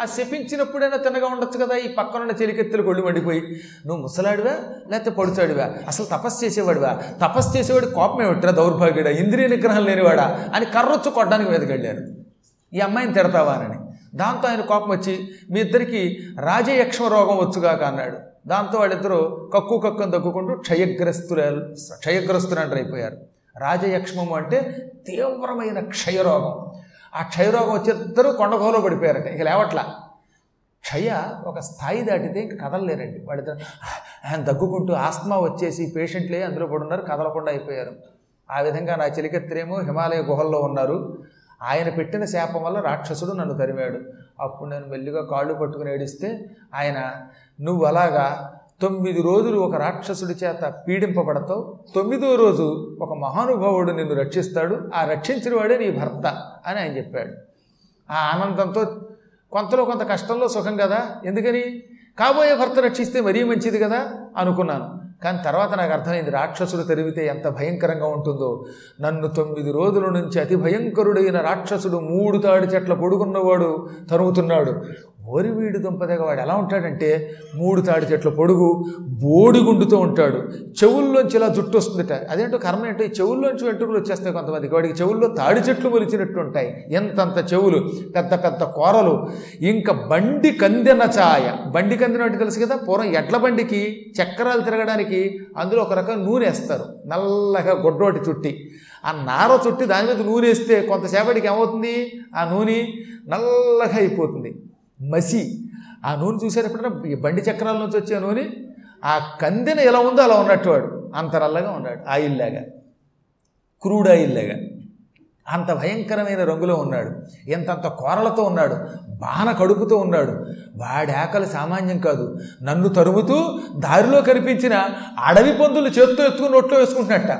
ఆ శపించినప్పుడైనా తినగా ఉండొచ్చు కదా ఈ పక్కనున్న చెలికెత్తులు కొళ్ళు మండిపోయి. నువ్వు ముసలాడివా? లేకపోతే పడుచాడివా? అసలు తపస్సు చేసేవాడివా? తపస్సు చేసేవాడు కోపం ఏమిట్రా దౌర్భాగ్యుడా? ఇంద్రియ నిగ్రహం లేనివాడా? అని కర్రొచ్చు కొట్టడానికి వెతకెళ్ళారు ఈ అమ్మాయిని తిడతావా? అని. దాంతో ఆయన కోపం వచ్చి మీ ఇద్దరికి రాజయక్ష్మ రోగం వచ్చుగాక అన్నాడు. దాంతో వాళ్ళిద్దరూ కక్కు కక్కును తగ్గుకుంటూ క్షయగ్రస్తులు క్షయగ్రస్తులు అయిపోయారు. రాజయక్ష్మము అంటే తీవ్రమైన క్షయరోగం. ఆ క్షయరోగం వచ్చి ఇద్దరు కొండగోలో పడిపోయారట. ఇక లేవట్లా. క్షయ ఒక స్థాయి దాటితే ఇంక కదలలేరండి. వాళ్ళిద్దరు ఆయన దగ్గుకుంటూ ఆస్మా వచ్చేసి పేషెంట్లే అందులో పడున్నారు కదలకుండా అయిపోయారు. ఆ విధంగా నా చెలికెత్తరేమో హిమాలయ గుహల్లో ఉన్నారు. ఆయన పెట్టిన శాపం వల్ల రాక్షసుడు నన్ను తరిమాడు. అప్పుడు నేను మెల్లిగా కాళ్ళు పట్టుకుని ఏడిస్తే ఆయన నువ్వు అలాగా తొమ్మిది రోజులు ఒక రాక్షసుడి చేత పీడింపబడతావు. తొమ్మిదో రోజు ఒక మహానుభావుడు నిన్ను రక్షిస్తాడు. ఆ రక్షించిన వాడే నీ భర్త అని ఆయన చెప్పాడు. ఆ ఆనందంతో కొంతలో కొంత కష్టంలో సుఖం కదా? ఎందుకని? కాబోయే భర్త రక్షిస్తే మరీ మంచిది కదా? అనుకున్నాను. కానీ తర్వాత నాకు అర్థమైంది రాక్షసుడు తెరివితే ఎంత భయంకరంగా ఉంటుందో. నన్ను తొమ్మిది రోజుల నుంచి అతి భయంకరుడైన రాక్షసుడు మూడు తాడి చెట్ల పొడుగున్నవాడు తరుగుతున్నాడు ఓరివీడు దుంపదగ వాడు ఎలా ఉంటాడంటే మూడు తాడి చెట్ల పొడుగు బోడిగుండుతో ఉంటాడు. చెవుల్లోంచి ఇలా జుట్టు వస్తుందట. అదేంటో కర్మ ఏంటో ఈ చెవుల్లోంచి వెంట్రుకలు వచ్చేస్తాయి కొంతమందికి. వాడికి చెవుల్లో తాడి చెట్లు మొలిచినట్టు ఉంటాయి. ఎంతంత చెవులు పెద్ద పెద్ద కూరలు. ఇంకా బండి కందిన ఛాయ. బండి కందిన అంటే తెలుసు కదా పూర్వం ఎడ్ల బండికి చక్రాలు తిరగడానికి అందులో ఒక రకం నూనె వేస్తారు. నల్లగా గొడ్డోటి చుట్టి. ఆ నార చుట్టి దాని మీద నూనె వేస్తే కొంతసేపటికి ఏమవుతుంది? ఆ నూనె నల్లగా అయిపోతుంది. మసి. ఆ నూనె చూసారు ఎప్పుడైనా బండి చక్రాల నుంచి వచ్చే నూనె ఆ కందెన ఎలా ఉందో అలా ఉన్నట్టు వాడు అంత నల్లగా ఉన్నాడు ఆయిల్ లాగా. క్రూడ్ ఆయిల్ లాగా. అంత భయంకరమైన రంగులో ఉన్నాడు. ఎంతంత కోరలతో ఉన్నాడు. బాణ కడుపుతో ఉన్నాడు. వాడి ఆకలి సామాన్యం కాదు. నన్ను తరుముతూ దారిలో కనిపించిన అడవి పందులు చేత్తో ఎత్తుకుని నోట్లో వేసుకుంటున్నట్ట.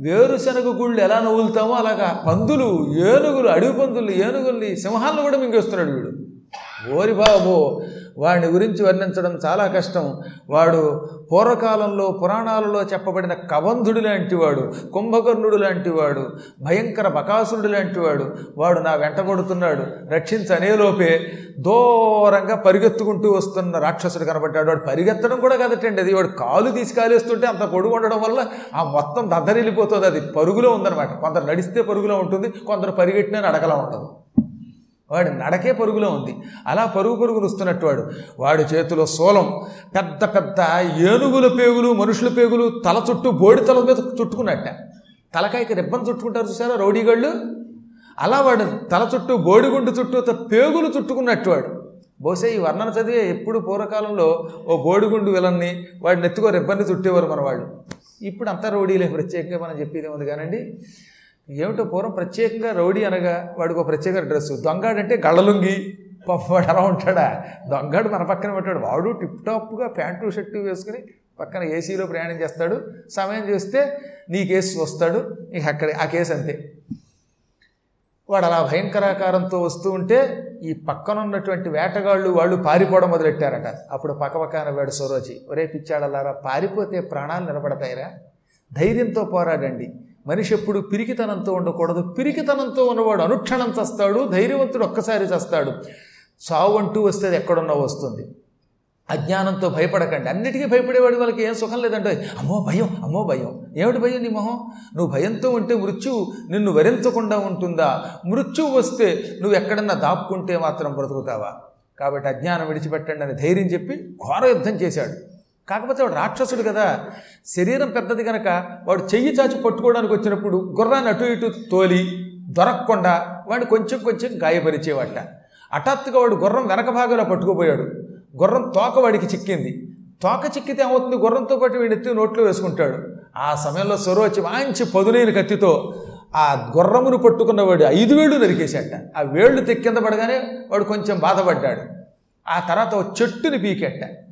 వేరుశనగ గుళ్ళు ఎలా నవ్వులుతామో అలాగా పందులు ఏనుగులు అడవి పందులు ఏనుగుల్ని సింహాలను కూడా మింగేస్తున్నాడు వీడు. ఓరి బాబు వాడిని గురించి వర్ణించడం చాలా కష్టం. వాడు పూర్వకాలంలో పురాణాలలో చెప్పబడిన కబంధుడు లాంటివాడు కుంభకర్ణుడు లాంటివాడు భయంకర బకాసురుడు లాంటివాడు వాడు. నా వెంటబడుతున్నాడు రక్షించనేలోపే దూరంగా పరిగెత్తుకుంటూ వస్తున్న రాక్షసుడు కనబడ్డాడు. వాడు పరిగెత్తడం కూడా కదటండి అది. వాడు కాలు తీసి కాలేస్తుంటే అంత పొడుగు ఉండడం వల్ల ఆ మొత్తం దద్దరిల్లిపోతుంది అది పరుగులో ఉందన్నమాట. కొందరు నడిస్తే పరుగులో ఉంటుంది కొందరు పరిగెట్టిన అడగలా ఉంటుంది వాడి నడకే పరుగులో ఉంది. అలా పరుగు పరుగులు వస్తున్నట్టు వాడు. వాడి చేతిలో సోలం. పెద్ద పెద్ద ఏనుగుల పేగులు మనుషుల పేగులు తల చుట్టూ బోడి తల మీద చుట్టుకున్నట్ట. తలకాయకి రిబ్బన్ చుట్టుకుంటారు చూసారా రౌడీగాళ్ళు? అలా వాడు తల చుట్టూ బోడిగుండు చుట్టూ పేగులు చుట్టుకున్నట్టు వాడు. బహుశా ఈ వర్ణన చదివే ఎప్పుడు పూర్వకాలంలో ఓ బోడిగుండు విలన్ని వాడిని ఎత్తుకో రిబ్బన్ని చుట్టేవారు మన వాళ్ళు ఇప్పుడు అంతా రౌడీలే ప్రత్యేకంగా మనం చెప్పేది ఉంది కానండి? ఏమిటో పూర్వం ప్రత్యేకంగా రౌడీ అనగా వాడికి ఒక ప్రత్యేక డ్రెస్సు దొంగాడంటే గళ్ళలుంగి. పప్పవాడు అలా ఉంటాడా? దొంగాడు మన పక్కన పెట్టాడు. వాడు టిప్ టాప్గా ప్యాంటు షర్టు వేసుకుని పక్కన ఏసీలో ప్రయాణం చేస్తాడు. సమయం చేస్తే నీ కేసు వస్తాడు. ఇక అక్కడ ఆ కేసు అంతే. వాడు అలా భయంకరాకారంతో వస్తూ ఉంటే ఈ పక్కన ఉన్నటువంటి వేటగాళ్ళు వాళ్ళు పారిపోవడం మొదలెట్టారట. అప్పుడు పక్కపక్కన వాడు సొరోచి ఒరే పిచ్చాడలారా పారిపోతే ప్రాణాలు నిలబడతాయిరా. ధైర్యంతో పోరాడండి. మనిషి ఎప్పుడు పిరికితనంతో ఉండకూడదు. పిరికితనంతో ఉన్నవాడు అనుక్షణం చస్తాడు ధైర్యవంతుడు ఒక్కసారి చస్తాడు. చావు అంటూ వస్తే అది ఎక్కడున్నా వస్తుంది. అజ్ఞానంతో భయపడకండి. అన్నిటికీ భయపడేవాడి వాళ్ళకి ఏం సుఖం లేదంటే అమ్మో భయం అమ్మో భయం. ఏమిటి భయం నీ మొహం? నువ్వు భయంతో ఉంటే మృత్యువు నిన్ను వరించకుండా ఉంటుందా? మృత్యువు వస్తే నువ్వు ఎక్కడన్నా దాక్కుంటే మాత్రం బ్రతుకుతావా? కాబట్టి అజ్ఞానం విడిచిపెట్టండి అని ధైర్యం చెప్పి ఘోర యుద్ధం చేశాడు. కాకపోతే వాడు రాక్షసుడు కదా. శరీరం పెద్దది కనుక వాడు చెయ్యి చాచి పట్టుకోవడానికి వచ్చినప్పుడు గుర్రాన్ని అటు ఇటు తోలి దొరకకుండా వాడిని కొంచెం కొంచెం గాయపరిచేవాట. హఠాత్తుగా వాడు గుర్రం వెనక భాగంలో పట్టుకుపోయాడు. గుర్రం తోక వాడికి చిక్కింది. తోక చిక్కితే ఏమవుతుంది? గుర్రంతో పాటు వీడి ఎత్తి నోట్లో వేసుకుంటాడు. ఆ సమయంలో సొరవచ్చి మంచి పదునైన కత్తితో ఆ గుర్రమును పట్టుకున్నవాడు ఐదు వేళ్ళు నరికేశాట. ఆ వేళ్ళు తెక్కింద పడగానే వాడు కొంచెం బాధపడ్డాడు. ఆ తర్వాత చెట్టుని పీకెట్ట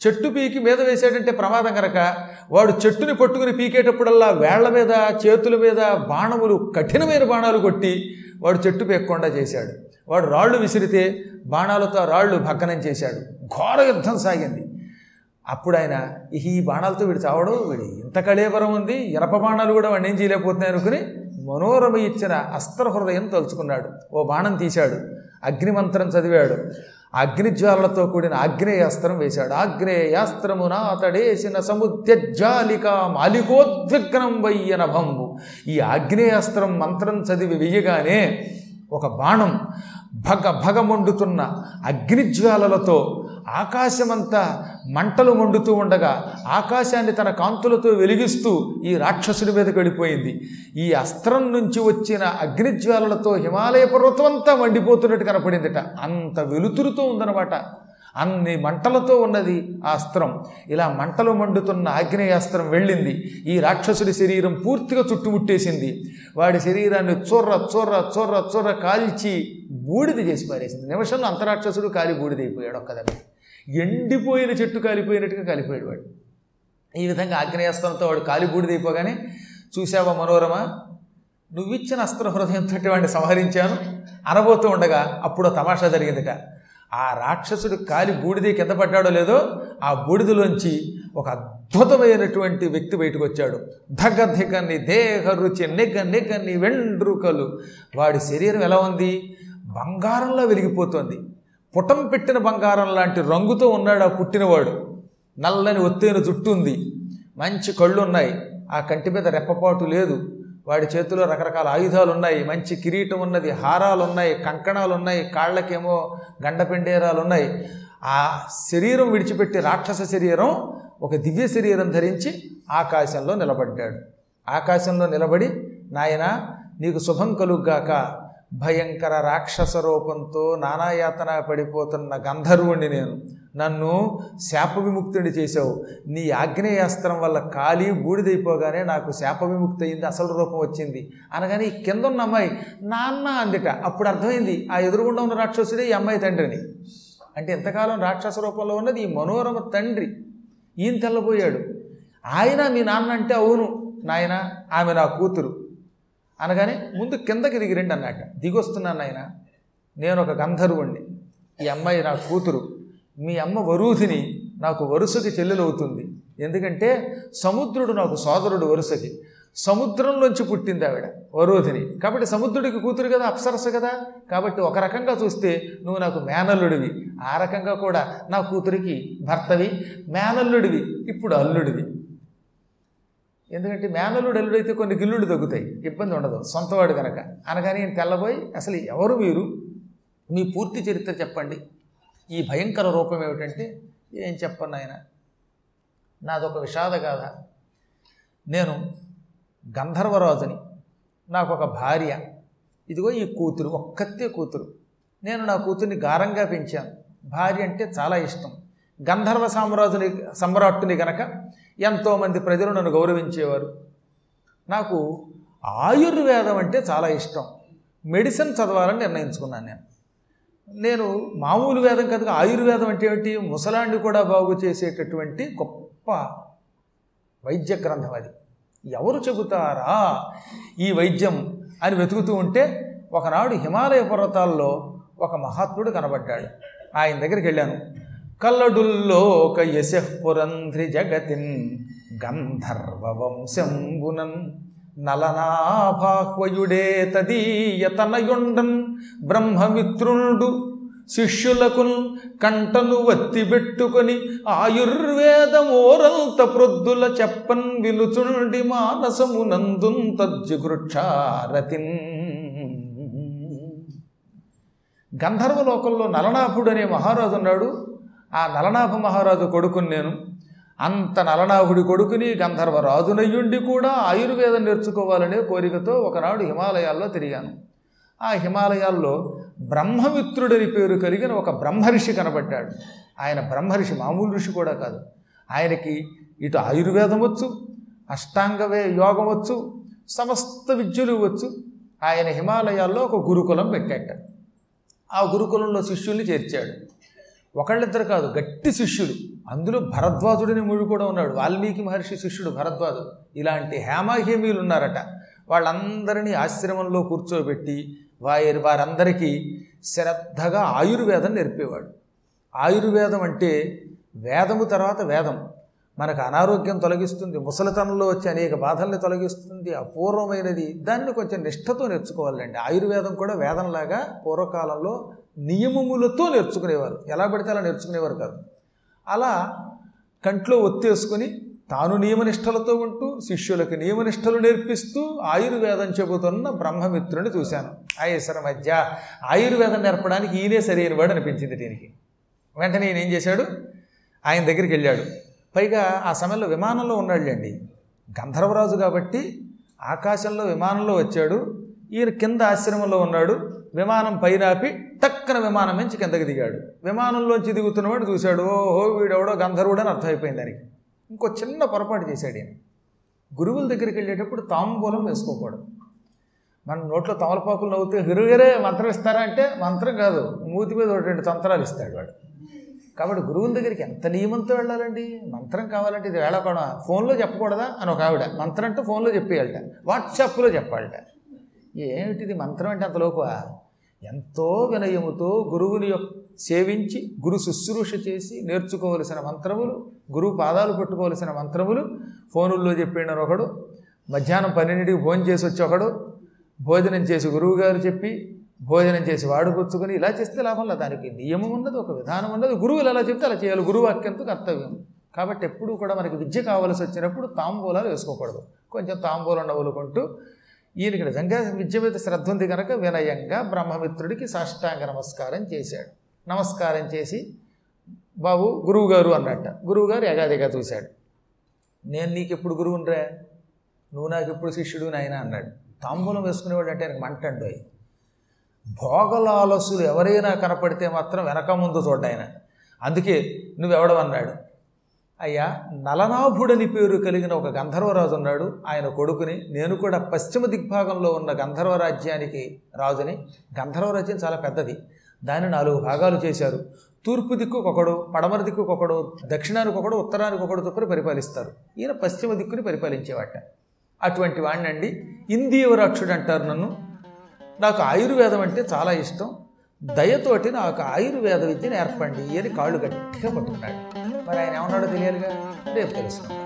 చెట్టు పీకి మీద వేసాడంటే ప్రమాదం కనుక వాడు చెట్టుని పట్టుకుని పీకేటప్పుడల్లా వేళ్ళ మీద చేతుల మీద బాణములు కఠినమైన బాణాలు కొట్టి వాడు చెట్టు పీక్కుండా చేశాడు. వాడు రాళ్ళు విసిరితే బాణాలతో రాళ్ళు భగ్గనం చేశాడు. ఘోర యుద్ధం సాగింది. అప్పుడు ఆయన ఈ బాణాలతో వీడు చావడం వీడి ఇంత కళేబరం ఉంది ఇనప బాణాలు కూడా వాడిని ఏం చేయలేకపోతున్నాయి అనుకుని మనోరమ ఇచ్చిన అస్త్ర హృదయం తలుచుకున్నాడు. ఓ బాణం తీశాడు. అగ్నిమంత్రం చదివాడు. అగ్నిజ్వాలతో కూడిన ఆగ్నేయాస్త్రం వేశాడు. ఆగ్నేయాస్త్రమున అతడేసిన సముద్యజ్జాలిక మాలికోద్విగ్నం వయ్యన భంబు. ఈ ఆగ్నేయాస్త్రం మంత్రం చదివి వెయ్యగానే ఒక బాణం భగ భగ మండుతున్న అగ్నిజ్వాలలతో ఆకాశమంతా మంటలు మండుతూ ఉండగా ఆకాశాన్ని తన కాంతులతో వెలిగిస్తూ ఈ రాక్షసుడి మీదకి వెళ్ళిపోయింది. ఈ అస్త్రం నుంచి వచ్చిన అగ్నిజ్వాలలతో హిమాలయ పర్వతం అంతా మండిపోతున్నట్టు కనపడిందిట. అంత వెలుతురుతో ఉందన్నమాట. అన్ని మంటలతో ఉన్నది ఆ అస్త్రం. ఇలా మంటలు మండుతున్న ఆగ్నేయాస్త్రం వెళ్ళింది. ఈ రాక్షసుడి శరీరం పూర్తిగా చుట్టుముట్టేసింది. వాడి శరీరాన్ని చొర్ర చొర్ర చొర్ర చొర్ర కాల్చి బూడిద చేసి పారేసింది. నిమిషంలో అంతరాక్షసుడు కాలి బూడిదైపోయాడు ఒక్కదాన్ని. ఎండిపోయిన చెట్టు కాలిపోయినట్టుగా కాలిపోయాడు వాడు. ఈ విధంగా ఆగ్నేయాస్త్రంతో వాడు కాలి బూడిదైపోగానే చూసావా మనోరమ? నువ్విచ్చిన అస్త్ర హృదయంతో వాడిని సంహరించాను. అనబోతూ ఉండగా అప్పుడు తమాషా జరిగిందిట. ఆ రాక్షసుడు కాలి బూడిద కింద పడ్డాడో లేదో ఆ బూడిదలోంచి ఒక అద్భుతమైనటువంటి వ్యక్తి బయటకు వచ్చాడు ధగధికని దేహ రుచి నిగ నిగని వెండ్రుకలు. వాడి శరీరం ఎలా ఉంది? బంగారంలో వెలిగిపోతుంది. పుటం పెట్టిన బంగారం లాంటి రంగుతో ఉన్నాడు ఆ పుట్టినవాడు. నల్లని ఒత్తైన జుట్టు ఉంది. మంచి కళ్ళు ఉన్నాయి ఆ కంటి మీద రెప్పపాటు లేదు. వాడి చేతిలో రకరకాల ఆయుధాలు ఉన్నాయి మంచి కిరీటం ఉన్నది హారాలు ఉన్నాయి కంకణాలు ఉన్నాయి కాళ్ళకేమో గండపెండేరాలు ఉన్నాయి ఆ శరీరం విడిచిపెట్టి రాక్షస శరీరం ఒక దివ్య శరీరం ధరించి ఆకాశంలో నిలబడ్డాడు. ఆకాశంలో నిలబడి నాయన నీకు శుభం కలుగ్గాక భయంకర రాక్షస రూపంతో నానాయాతన పడిపోతున్న గంధర్వుణ్ణి నేను. నన్ను శాప విముక్తుడి చేశావు. నీ ఆగ్నేయాస్త్రం వల్ల ఖాళీ బూడిదైపోగానే నాకు శాప విముక్తి అయింది అసలు రూపం వచ్చింది. అనగానే ఈ కింద ఉన్న అమ్మాయి నాన్న అందిట. అప్పుడు అర్థమైంది ఆ ఎదురుగుండా ఉన్న రాక్షసుడే ఈ అమ్మాయి తండ్రిని. అంటే ఎంతకాలం రాక్షస రూపంలో ఉన్నది ఈ మనోరమ తండ్రి. ఈయన తెల్లబోయాడు. ఆయన మీ నాన్న అంటే అవును నాయన ఆమె నా కూతురు. అనగానే ముందు కిందకి దిగి రండి అన్నట్ట దిగొస్తున్నాను ఆయన నేను ఒక గంధర్వుణ్ణి. ఈ అమ్మాయి నా కూతురు. మీ అమ్మ వరూధిని నాకు వరుసకి చెల్లెలవుతుంది. ఎందుకంటే సముద్రుడు నాకు సోదరుడు వరుసకి. సముద్రంలోంచి పుట్టింది ఆవిడ వరోధిని. కాబట్టి సముద్రుడికి కూతురు కదా అప్సరస కదా? కాబట్టి ఒక రకంగా చూస్తే నువ్వు నాకు మేనల్లుడివి. ఆ రకంగా కూడా నా కూతురికి భర్తవి మేనల్లుడివి ఇప్పుడు అల్లుడివి. ఎందుకంటే మేనల్లుడు అయితే కొన్ని గిల్లుళ్ళు తగ్గుతాయి. ఇబ్బంది ఉండదు. సొంతవాడు కనుక అనగానే నేను తెల్లబోయి అసలు ఎవరు మీరు? మీ పూర్తి చరిత్ర చెప్పండి. ఈ భయంకర రూపం ఏమిటంటే ఏం చెప్పను ఆయన నాదొక విషాద గాథ. నేను గంధర్వరాజుని. నాకు ఒక భార్య. ఇదిగో ఈ కూతురు ఒక్కతే కూతురు. నేను నా కూతుర్ని గారంగా పెంచాను. భార్య అంటే చాలా ఇష్టం. గంధర్వ సామ్రాజుని సమ్రాట్టుని గనక ఎంతోమంది ప్రజలు నన్ను గౌరవించేవారు. నాకు ఆయుర్వేదం అంటే చాలా ఇష్టం. మెడిసిన్ చదవాలని నిర్ణయించుకున్నాను నేను. నేను మామూలు వేదం కదా ఆయుర్వేదం అంటే ఏమిటి? ముసలాండి కూడా బాగు చేసేటటువంటి గొప్ప వైద్య గ్రంథం అది. ఎవరు చెబుతారా? ఈ వైద్యం అని వెతుకుతూ ఉంటే ఒకనాడు హిమాలయ పర్వతాల్లో ఒక మహాత్ముడు కనబడ్డాడు. ఆయన దగ్గరికి వెళ్ళాను. కల్లడుల్లోక యశపురంధ్రి జగతిన్ గంధర్వ వంశంబునన్ నలనాభాహ్వయుడే తదీయతనయుండన్ బ్రహ్మమిత్రుండు శిష్యులకు కంటను వత్తిబెట్టుకొని ఆయుర్వేదమోరంత ప్రొద్దుల చెప్పన్ వినుచుండి మానసమునందున్ తజ్జుగృక్షారతిన్. గంధర్వలోకంలో నలనాభుడు అనే మహారాజు ఉన్నాడు ఆ నలనాభ మహారాజు కొడుకుని నేను. అంత నలనాభుడి కొడుకుని గంధర్వ రాజునయ్యుండి కూడా ఆయుర్వేదం నేర్చుకోవాలనే కోరికతో ఒకనాడు హిమాలయాల్లో తిరిగాను. ఆ హిమాలయాల్లో బ్రహ్మమిత్రుడని పేరు కలిగిన ఒక బ్రహ్మర్షి కనబడ్డాడు. ఆయన బ్రహ్మర్షి మామూలు ఋషి కూడా కాదు. ఆయనకి ఇటు ఆయుర్వేదం వచ్చు అష్టాంగవే యోగం వచ్చు సమస్త విద్యలు వచ్చు. ఆయన హిమాలయాల్లో ఒక గురుకులం పెట్టాట. ఆ గురుకులంలో శిష్యుల్ని చేర్చాడు. ఒకళ్ళిద్దరు కాదు గట్టి శిష్యుడు. అందులో భరద్వాజుడని ముడు కూడా ఉన్నాడు. వాల్మీకి మహర్షి శిష్యుడు భరద్వాజుడు. ఇలాంటి హేమాహేమీలు ఉన్నారట. వాళ్ళందరినీ ఆశ్రమంలో కూర్చోబెట్టి వారి వారందరికీ శ్రద్ధగా ఆయుర్వేదం నేర్పేవాడు. ఆయుర్వేదం అంటే వేదము తర్వాత వేదం. మనకు అనారోగ్యం తొలగిస్తుంది ముసలితనంలో వచ్చే అనేక బాధల్ని తొలగిస్తుంది అపూర్వమైనది. దాన్ని కొంచెం నిష్ఠతో నేర్చుకోవాలండి. ఆయుర్వేదం కూడా వేదంలాగా పూర్వకాలంలో నియమములతో నేర్చుకునేవారు. ఎలా పడితే అలా నేర్చుకునేవారు కాదు. అలా కంట్లో ఒత్తేసుకొని తాను నియమనిష్టలతో ఉంటూ శిష్యులకు నియమనిష్టలు నేర్పిస్తూ ఆయుర్వేదం చెబుతున్న బ్రహ్మమిత్రుని చూశాను. ఆయేశ్వర మధ్య ఆయుర్వేదం నేర్పడానికి ఈయనే సరైన వాడు అనిపించింది దీనికి. వెంటనే ఈయన ఏం చేశాడు? ఆయన దగ్గరికి వెళ్ళాడు. పైగా ఆ సమయంలో విమానంలో ఉన్నాడులేండి. గంధర్వరాజు కాబట్టి ఆకాశంలో విమానంలో వచ్చాడు. ఈయన కింద ఆశ్రమంలో ఉన్నాడు. విమానం పైనాపి టక్కన విమానం నుంచి కిందకి దిగాడు. విమానంలోంచి దిగుతున్నవాడు చూశాడు ఓహో వీడెవడో గంధర్వుడు అని అర్థమైపోయింది దానికి. ఇంకో చిన్న పొరపాటు చేశాడు ఈయన. గురువుల దగ్గరికి వెళ్ళేటప్పుడు తాంబూలం వేసుకోకూడదు. మన నోట్లో తమలపాకులు నవ్వుతే హిరుగరే మంత్రం ఇస్తారా అంటే మంత్రం కాదు మూతి మీద ఒక రెండు తంత్రాలు ఇస్తాడు వాడు. కాబట్టి గురువుల దగ్గరికి ఎంత నియమంతో వెళ్ళాలండి? మంత్రం కావాలంటే ఇది వేళకోవడం ఫోన్లో చెప్పకూడదా? అని ఒక ఆవిడ. మంత్రం అంటే ఫోన్లో చెప్పేయాలట. వాట్సాప్లో చెప్పాలట. ఏమిటిది మంత్రం అంటే అంతలోపువా ఎంతో వినయముతో గురువుని యొక్క సేవించి గురు శుశ్రూష చేసి నేర్చుకోవలసిన మంత్రములు గురువు పాదాలు పట్టుకోవలసిన మంత్రములు ఫోనుల్లో చెప్పిన ఒకడు మధ్యాహ్నం పన్నెండింటికి భోజనం చేసి వచ్చి ఒకడు భోజనం చేసి గురువుగారు చెప్పి భోజనం చేసి వాడు పుచ్చుకొని ఇలా చేస్తే లాభం లేదు. దానికి నియమం ఉన్నది ఒక విధానం ఉన్నది. గురువులు ఎలా చెప్తే అలా చేయాలి. గురువు వాక్యంతో కర్తవ్యం. కాబట్టి ఎప్పుడూ కూడా మనకి విద్య కావలసి వచ్చినప్పుడు తాంబూలాలు వేసుకోకూడదు. కొంచెం తాంబూలం నవ్వులుకుంటూ ఈయనకి నిజంగా విద్య మీద శ్రద్ధ ఉంది కనుక వినయంగా బ్రహ్మమిత్రుడికి సాష్టాంగ నమస్కారం చేశాడు. నమస్కారం చేసి బాబు గురువుగారు అన్నట్ట. గురువుగారు ఎగాదిగా చూశాడు. నేను నీకు ఎప్పుడు గురువునరా నువ్వు నాకు ఎప్పుడు శిష్యుడు నాయన అన్నాడు. తాంబూలం వేసుకునేవాడు అంటే ఆయనకు మంటండు భోగలాలసులు ఎవరైనా కనపడితే మాత్రం వెనక ముందు చూడ్డాయన. అందుకే నువ్వెవడమన్నాడు అయ్యా నలనాభుడని పేరు కలిగిన ఒక గంధర్వరాజు ఉన్నాడు. ఆయన కొడుకుని నేను కూడా పశ్చిమ దిగ్భాగంలో ఉన్న గంధర్వ రాజ్యానికి రాజుని. గంధర్వ రాజ్యం చాలా పెద్దది. దాన్ని నాలుగు భాగాలు చేశారు. తూర్పు దిక్కుకొకడు పడమర దిక్కుకు ఒకడు దక్షిణానికి ఒకడు ఉత్తరానికి ఒకడు చొప్పున పరిపాలిస్తారు. ఈయన పశ్చిమ దిక్కుని పరిపాలించేవాట. అటువంటి వాణ్ణండి. ఇందీవరాక్షుడు అంటారు నన్ను. నాకు ఆయుర్వేదం అంటే చాలా ఇష్టం. దయతోటి నాకు ఆయుర్వేద విద్యను ఏర్పండి అని కాళ్ళు గట్టిగా పట్టుకున్నాడు మరి ఆయన ఏమన్నాడో తెలియాలిగా రేపు తెలుసుకుందాం